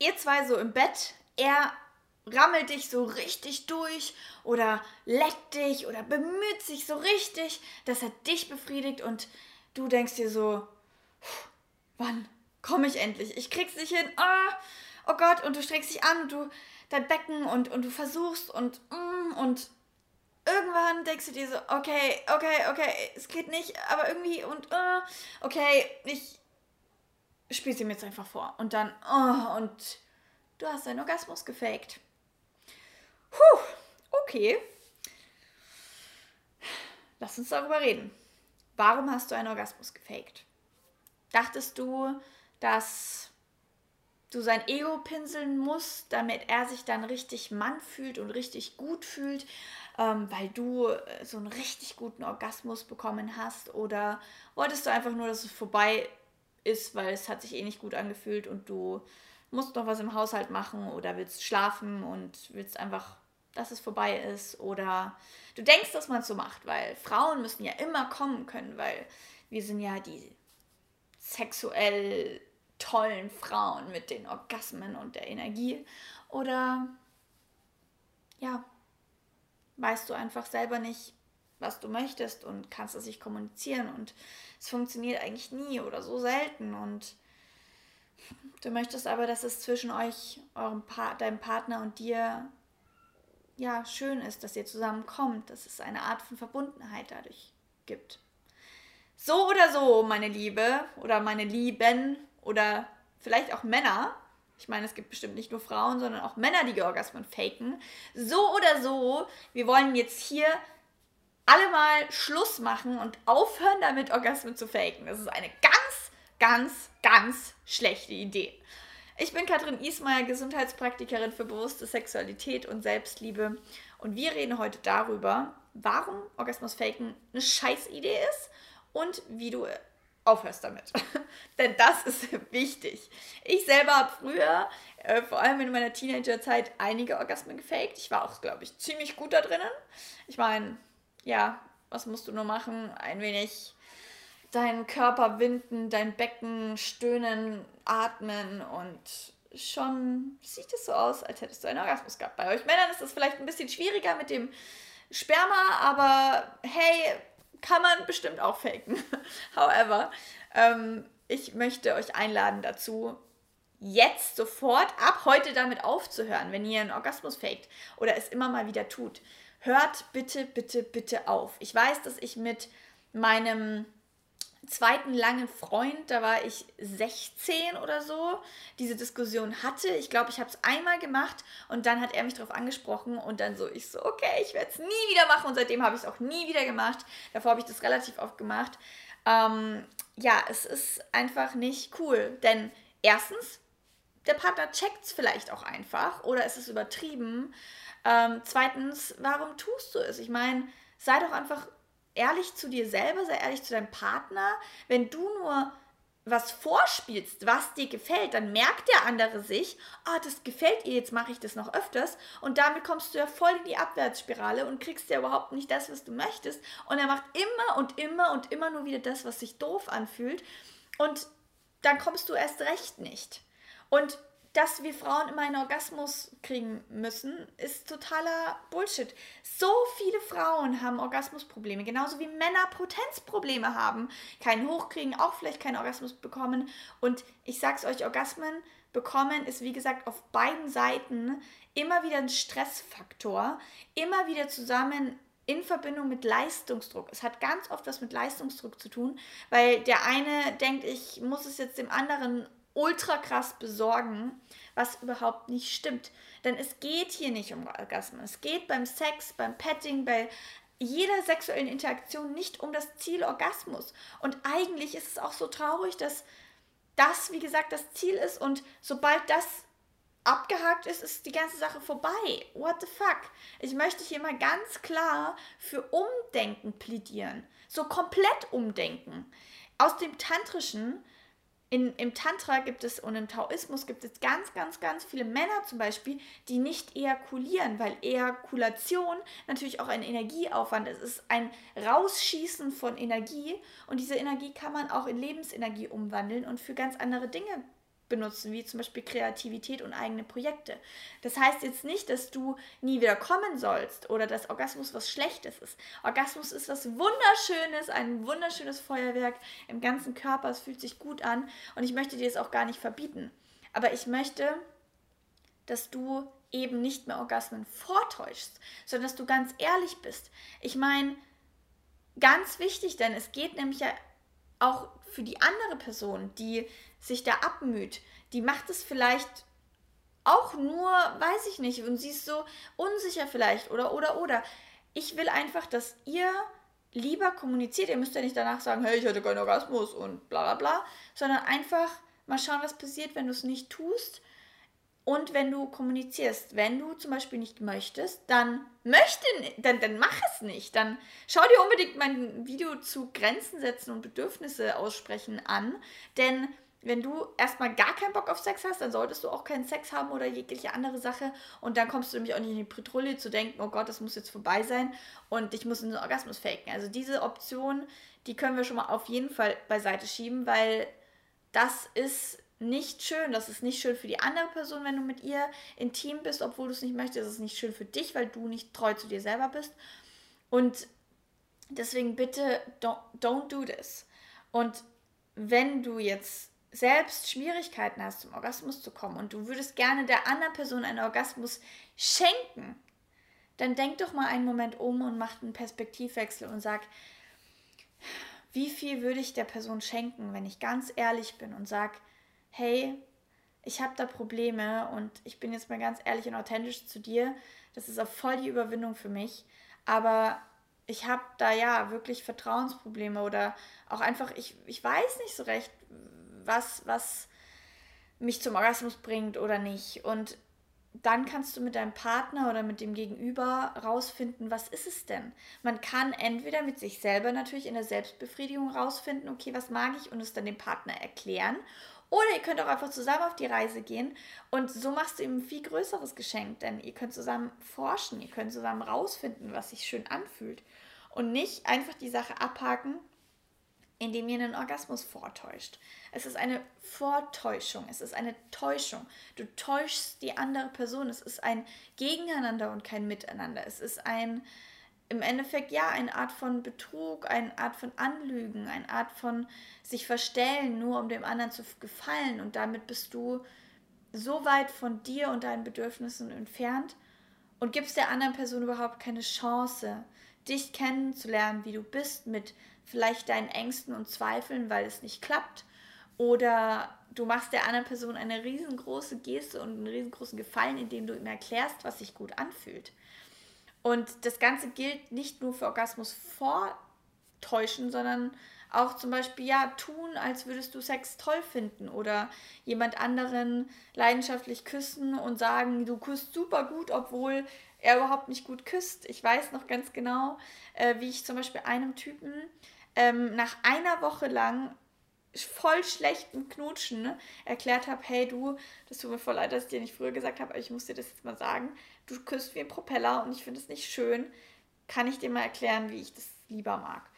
ihr zwei so im Bett, er rammelt dich so richtig durch oder leckt dich oder bemüht sich so richtig, dass er dich befriedigt und du denkst dir so, wann komme ich endlich? Ich krieg's nicht hin. Ah, oh Gott, und du streckst dich an und du dein Becken und, und du versuchst und mm, und irgendwann denkst du dir so, okay, okay, okay, es geht nicht, aber irgendwie und uh, okay, ich spiel's ihm jetzt einfach vor. Und dann, oh, und du hast deinen Orgasmus gefaked. Puh, okay. Lass uns darüber reden. Warum hast du einen Orgasmus gefaked? Dachtest du, dass du sein Ego pinseln musst, damit er sich dann richtig Mann fühlt und richtig gut fühlt, ähm, weil du äh, so einen richtig guten Orgasmus bekommen hast? Oder wolltest du einfach nur, dass es vorbei ist, weil es hat sich eh nicht gut angefühlt und du musst noch was im Haushalt machen oder willst schlafen und willst einfach, dass es vorbei ist? Oder du denkst, dass man es so macht, weil Frauen müssen ja immer kommen können, weil wir sind ja die sexuell tollen Frauen mit den Orgasmen und der Energie? Oder ja, weißt du einfach selber nicht, was du möchtest und kannst es nicht kommunizieren und es funktioniert eigentlich nie oder so selten und du möchtest aber, dass es zwischen euch, eurem pa deinem Partner und dir ja schön ist, dass ihr zusammenkommt, dass es eine Art von Verbundenheit dadurch gibt. So oder so, meine Liebe oder meine Lieben oder vielleicht auch Männer, ich meine, es gibt bestimmt nicht nur Frauen, sondern auch Männer, die Orgasmen faken. So oder so, wir wollen jetzt hier alle mal Schluss machen und aufhören damit, Orgasmen zu faken. Das ist eine ganz, ganz, ganz schlechte Idee. Ich bin Katrin Ismail, Gesundheitspraktikerin für bewusste Sexualität und Selbstliebe. Und wir reden heute darüber, warum Orgasmus faken eine Scheißidee ist und wie du aufhörst damit. Denn das ist wichtig. Ich selber habe früher, äh, vor allem in meiner Teenagerzeit, einige Orgasmen gefaked. Ich war auch, glaube ich, ziemlich gut da drinnen. Ich meine, ja, was musst du nur machen? Ein wenig deinen Körper winden, dein Becken stöhnen, atmen und schon sieht es so aus, als hättest du einen Orgasmus gehabt. Bei euch Männern ist es vielleicht ein bisschen schwieriger mit dem Sperma, aber hey, kann man bestimmt auch faken. However, ähm, ich möchte euch einladen dazu, jetzt sofort ab heute damit aufzuhören, wenn ihr einen Orgasmus faked oder es immer mal wieder tut. Hört bitte, bitte, bitte auf. Ich weiß, dass ich mit meinem zweiten langen Freund, da war ich 16 oder so, diese Diskussion hatte. Ich glaube, ich habe es einmal gemacht und dann hat er mich darauf angesprochen und dann so, ich so, okay, ich werde es nie wieder machen und seitdem habe ich es auch nie wieder gemacht. Davor habe ich das relativ oft gemacht. Ähm, ja, es ist einfach nicht cool, denn erstens, der Partner checkt es vielleicht auch einfach oder ist es übertrieben. Ähm, zweitens, warum tust du es? Ich meine, sei doch einfach ehrlich zu dir selber, sei ehrlich zu deinem Partner. Wenn du nur was vorspielst, was dir gefällt, dann merkt der andere sich, ah, oh, das gefällt ihr, jetzt mache ich das noch öfters und damit kommst du ja voll in die Abwärtsspirale und kriegst ja überhaupt nicht das, was du möchtest und er macht immer und immer und immer nur wieder das, was sich doof anfühlt und dann kommst du erst recht nicht. Und dass wir Frauen immer einen Orgasmus kriegen müssen, ist totaler Bullshit. So viele Frauen haben Orgasmusprobleme, genauso wie Männer Potenzprobleme haben, keinen hochkriegen, auch vielleicht keinen Orgasmus bekommen. Und ich sag's euch, Orgasmen bekommen ist wie gesagt auf beiden Seiten immer wieder ein Stressfaktor, immer wieder zusammen in Verbindung mit Leistungsdruck. Es hat ganz oft was mit Leistungsdruck zu tun, weil der eine denkt, ich muss es jetzt dem anderen ultra krass besorgen, was überhaupt nicht stimmt. Denn es geht hier nicht um Orgasmen. Es geht beim Sex, beim Petting, bei jeder sexuellen Interaktion nicht um das Ziel Orgasmus. Und eigentlich ist es auch so traurig, dass das, wie gesagt, das Ziel ist und sobald das abgehakt ist, ist die ganze Sache vorbei. What the fuck? Ich möchte hier mal ganz klar für Umdenken plädieren. So komplett umdenken. Aus dem Tantrischen in, im Tantra gibt es und im Taoismus gibt es ganz, ganz, ganz viele Männer zum Beispiel, die nicht ejakulieren, weil Ejakulation natürlich auch ein Energieaufwand ist. Es ist ein Rausschießen von Energie und diese Energie kann man auch in Lebensenergie umwandeln und für ganz andere Dinge benutzen, wie zum Beispiel Kreativität und eigene Projekte. Das heißt jetzt nicht, dass du nie wieder kommen sollst oder dass Orgasmus was Schlechtes ist. Orgasmus ist was Wunderschönes, ein wunderschönes Feuerwerk im ganzen Körper. Es fühlt sich gut an und ich möchte dir es auch gar nicht verbieten. Aber ich möchte, dass du eben nicht mehr Orgasmen vortäuschst, sondern dass du ganz ehrlich bist. Ich meine, ganz wichtig, denn es geht nämlich ja auch für die andere Person, die sich da abmüht, die macht es vielleicht auch nur, weiß ich nicht, und sie ist so unsicher vielleicht oder oder oder. Ich will einfach, dass ihr lieber kommuniziert. Ihr müsst ja nicht danach sagen, hey, ich hatte keinen Orgasmus und bla bla bla, sondern einfach mal schauen, was passiert, wenn du es nicht tust und wenn du kommunizierst. Wenn du zum Beispiel nicht möchtest, dann möchte, dann, dann mach es nicht. Dann schau dir unbedingt mein Video zu Grenzen setzen und Bedürfnisse aussprechen an. Denn wenn du erstmal gar keinen Bock auf Sex hast, dann solltest du auch keinen Sex haben oder jegliche andere Sache. Und dann kommst du nämlich auch nicht in die Petrouille zu denken, oh Gott, das muss jetzt vorbei sein und ich muss einen Orgasmus faken. Also diese Option, die können wir schon mal auf jeden Fall beiseite schieben, weil das ist nicht schön. Das ist nicht schön für die andere Person, wenn du mit ihr intim bist, obwohl du es nicht möchtest. Es ist nicht schön für dich, weil du nicht treu zu dir selber bist. Und deswegen bitte, don't, don't do this. Und wenn du jetzt selbst Schwierigkeiten hast, zum Orgasmus zu kommen und du würdest gerne der anderen Person einen Orgasmus schenken, dann denk doch mal einen Moment um und mach einen Perspektivwechsel und sag, wie viel würde ich der Person schenken, wenn ich ganz ehrlich bin und sag, hey, ich habe da Probleme und ich bin jetzt mal ganz ehrlich und authentisch zu dir. Das ist auch voll die Überwindung für mich. Aber ich habe da ja wirklich Vertrauensprobleme oder auch einfach, ich, ich weiß nicht so recht, was, was mich zum Orgasmus bringt oder nicht. Und dann kannst du mit deinem Partner oder mit dem Gegenüber rausfinden, was ist es denn? Man kann entweder mit sich selber natürlich in der Selbstbefriedigung rausfinden, okay, was mag ich und es dann dem Partner erklären. Oder ihr könnt auch einfach zusammen auf die Reise gehen und so machst du ihm ein viel größeres Geschenk, denn ihr könnt zusammen forschen, ihr könnt zusammen rausfinden, was sich schön anfühlt und nicht einfach die Sache abhaken, indem ihr einen Orgasmus vortäuscht. Es ist eine Vortäuschung, es ist eine Täuschung. Du täuschst die andere Person, es ist ein Gegeneinander und kein Miteinander. Es ist ein im Endeffekt ja eine Art von Betrug, eine Art von Anlügen, eine Art von sich verstellen, nur um dem anderen zu gefallen. Und damit bist du so weit von dir und deinen Bedürfnissen entfernt und gibst der anderen Person überhaupt keine Chance, dich kennenzulernen, wie du bist, mit vielleicht deinen Ängsten und Zweifeln, weil es nicht klappt. Oder du machst der anderen Person eine riesengroße Geste und einen riesengroßen Gefallen, indem du ihm erklärst, was sich gut anfühlt. Und das Ganze gilt nicht nur für Orgasmus vortäuschen, sondern auch zum Beispiel ja tun, als würdest du Sex toll finden oder jemand anderen leidenschaftlich küssen und sagen, du küsst super gut, obwohl er überhaupt nicht gut küsst. Ich weiß noch ganz genau, äh, wie ich zum Beispiel einem Typen ähm, nach einer Woche lang voll schlechten Knutschen erklärt habe, hey du, das tut mir voll leid, dass ich dir nicht früher gesagt habe, aber ich muss dir das jetzt mal sagen, du küsst wie ein Propeller und ich finde es nicht schön, kann ich dir mal erklären, wie ich das lieber mag.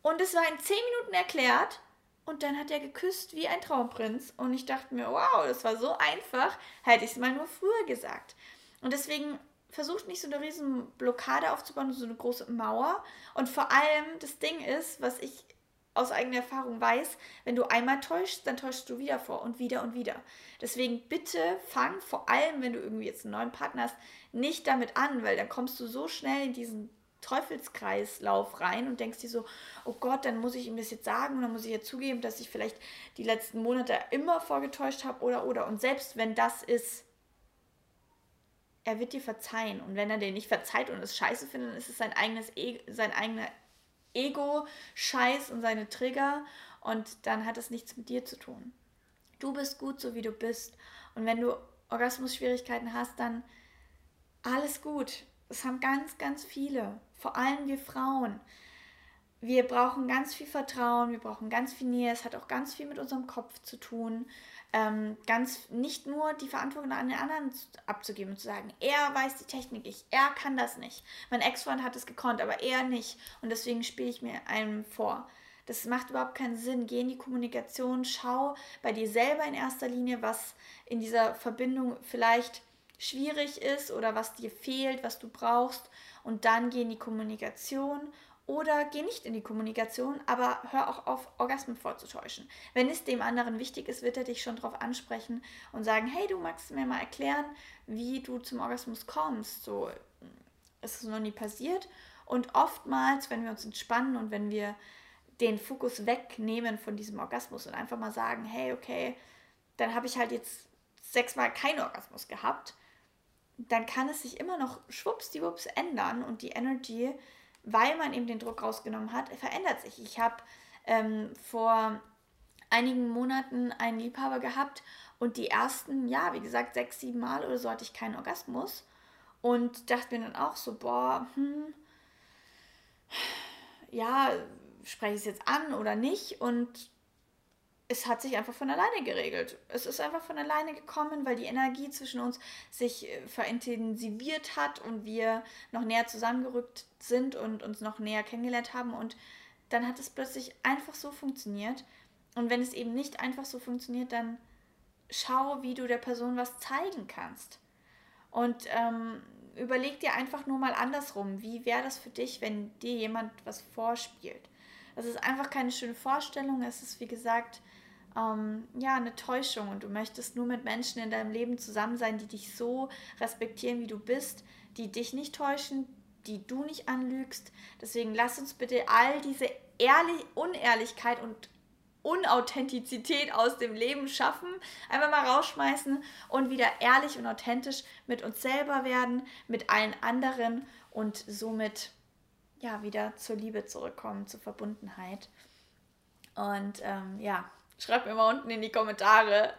Und es war in 10 Minuten erklärt und dann hat er geküsst wie ein Traumprinz und ich dachte mir, wow, das war so einfach, hätte ich es mal nur früher gesagt. Und deswegen versucht nicht so eine riesen Blockade aufzubauen, so eine große Mauer. Und vor allem das Ding ist, was ich aus eigener Erfahrung weiß, wenn du einmal täuschst, dann täuschst du wieder vor und wieder und wieder. Deswegen bitte fang vor allem, wenn du irgendwie jetzt einen neuen Partner hast, nicht damit an, weil dann kommst du so schnell in diesen Teufelskreislauf rein und denkst dir so, oh Gott, dann muss ich ihm das jetzt sagen und dann muss ich ja zugeben, dass ich vielleicht die letzten Monate immer vorgetäuscht habe oder oder. Und selbst wenn das ist, er wird dir verzeihen. Und wenn er dir nicht verzeiht und es scheiße findet, dann ist es sein eigenes e sein eigener Ego-Scheiß und seine Trigger und dann hat es nichts mit dir zu tun. Du bist gut, so wie du bist. Und wenn du Orgasmus-Schwierigkeiten hast, dann alles gut. Das haben ganz, ganz viele. Vor allem wir Frauen. Wir brauchen ganz viel Vertrauen, wir brauchen ganz viel Nähe. Es hat auch ganz viel mit unserem Kopf zu tun ähm, ganz nicht nur die Verantwortung an den anderen abzugeben und zu sagen, er weiß die Technik nicht, er kann das nicht. Mein Ex-Freund hat es gekonnt, aber er nicht. Und deswegen spiele ich mir einem vor. Das macht überhaupt keinen Sinn. Geh in die Kommunikation, schau bei dir selber in erster Linie, was in dieser Verbindung vielleicht schwierig ist oder was dir fehlt, was du brauchst. Und dann geh in die Kommunikation oder geh nicht in die Kommunikation, aber hör auch auf, Orgasmen vorzutäuschen. Wenn es dem anderen wichtig ist, wird er dich schon darauf ansprechen und sagen, hey, du magst mir mal erklären, wie du zum Orgasmus kommst. So ist es noch nie passiert. Und oftmals, wenn wir uns entspannen und wenn wir den Fokus wegnehmen von diesem Orgasmus und einfach mal sagen, hey, okay, dann habe ich halt jetzt sechsmal keinen Orgasmus gehabt, dann kann es sich immer noch schwuppsdiwupps ändern und die Energy weil man eben den Druck rausgenommen hat, verändert sich. Ich habe ähm, vor einigen Monaten einen Liebhaber gehabt und die ersten, ja, wie gesagt, sechs, sieben Mal oder so hatte ich keinen Orgasmus und dachte mir dann auch so, boah, hm, ja, spreche ich es jetzt an oder nicht und es hat sich einfach von alleine geregelt. Es ist einfach von alleine gekommen, weil die Energie zwischen uns sich äh, verintensiviert hat und wir noch näher zusammengerückt sind und uns noch näher kennengelernt haben. Und dann hat es plötzlich einfach so funktioniert. Und wenn es eben nicht einfach so funktioniert, dann schau, wie du der Person was zeigen kannst. Und ähm, überleg dir einfach nur mal andersrum, wie wäre das für dich, wenn dir jemand was vorspielt. Das ist einfach keine schöne Vorstellung. Es ist, wie gesagt, ähm, ja, eine Täuschung und du möchtest nur mit Menschen in deinem Leben zusammen sein, die dich so respektieren, wie du bist, die dich nicht täuschen, die du nicht anlügst. Deswegen lass uns bitte all diese Ehrlich Unehrlichkeit und Unauthentizität aus dem Leben schaffen, einfach mal rausschmeißen und wieder ehrlich und authentisch mit uns selber werden, mit allen anderen und somit ja wieder zur Liebe zurückkommen, zur Verbundenheit. Und ähm, ja, Schreibt mir mal unten in die Kommentare,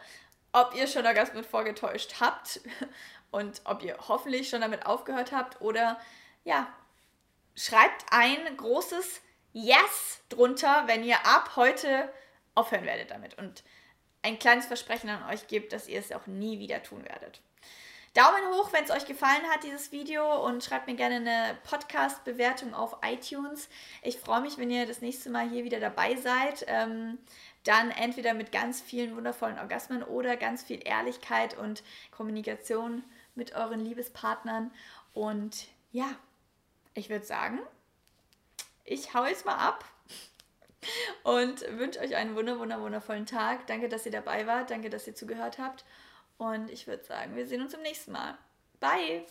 ob ihr schon Orgasmen vorgetäuscht habt und ob ihr hoffentlich schon damit aufgehört habt oder ja, schreibt ein großes Yes drunter, wenn ihr ab heute aufhören werdet damit und ein kleines Versprechen an euch gibt, dass ihr es auch nie wieder tun werdet. Daumen hoch, wenn es euch gefallen hat, dieses Video und schreibt mir gerne eine Podcast-Bewertung auf iTunes. Ich freue mich, wenn ihr das nächste Mal hier wieder dabei seid. Ähm, dann entweder mit ganz vielen wundervollen Orgasmen oder ganz viel Ehrlichkeit und Kommunikation mit euren Liebespartnern. Und ja, ich würde sagen, ich hau jetzt mal ab und wünsche euch einen wunder, wunder, wundervollen Tag. Danke, dass ihr dabei wart. Danke, dass ihr zugehört habt. Und ich würde sagen, wir sehen uns im nächsten Mal. Bye!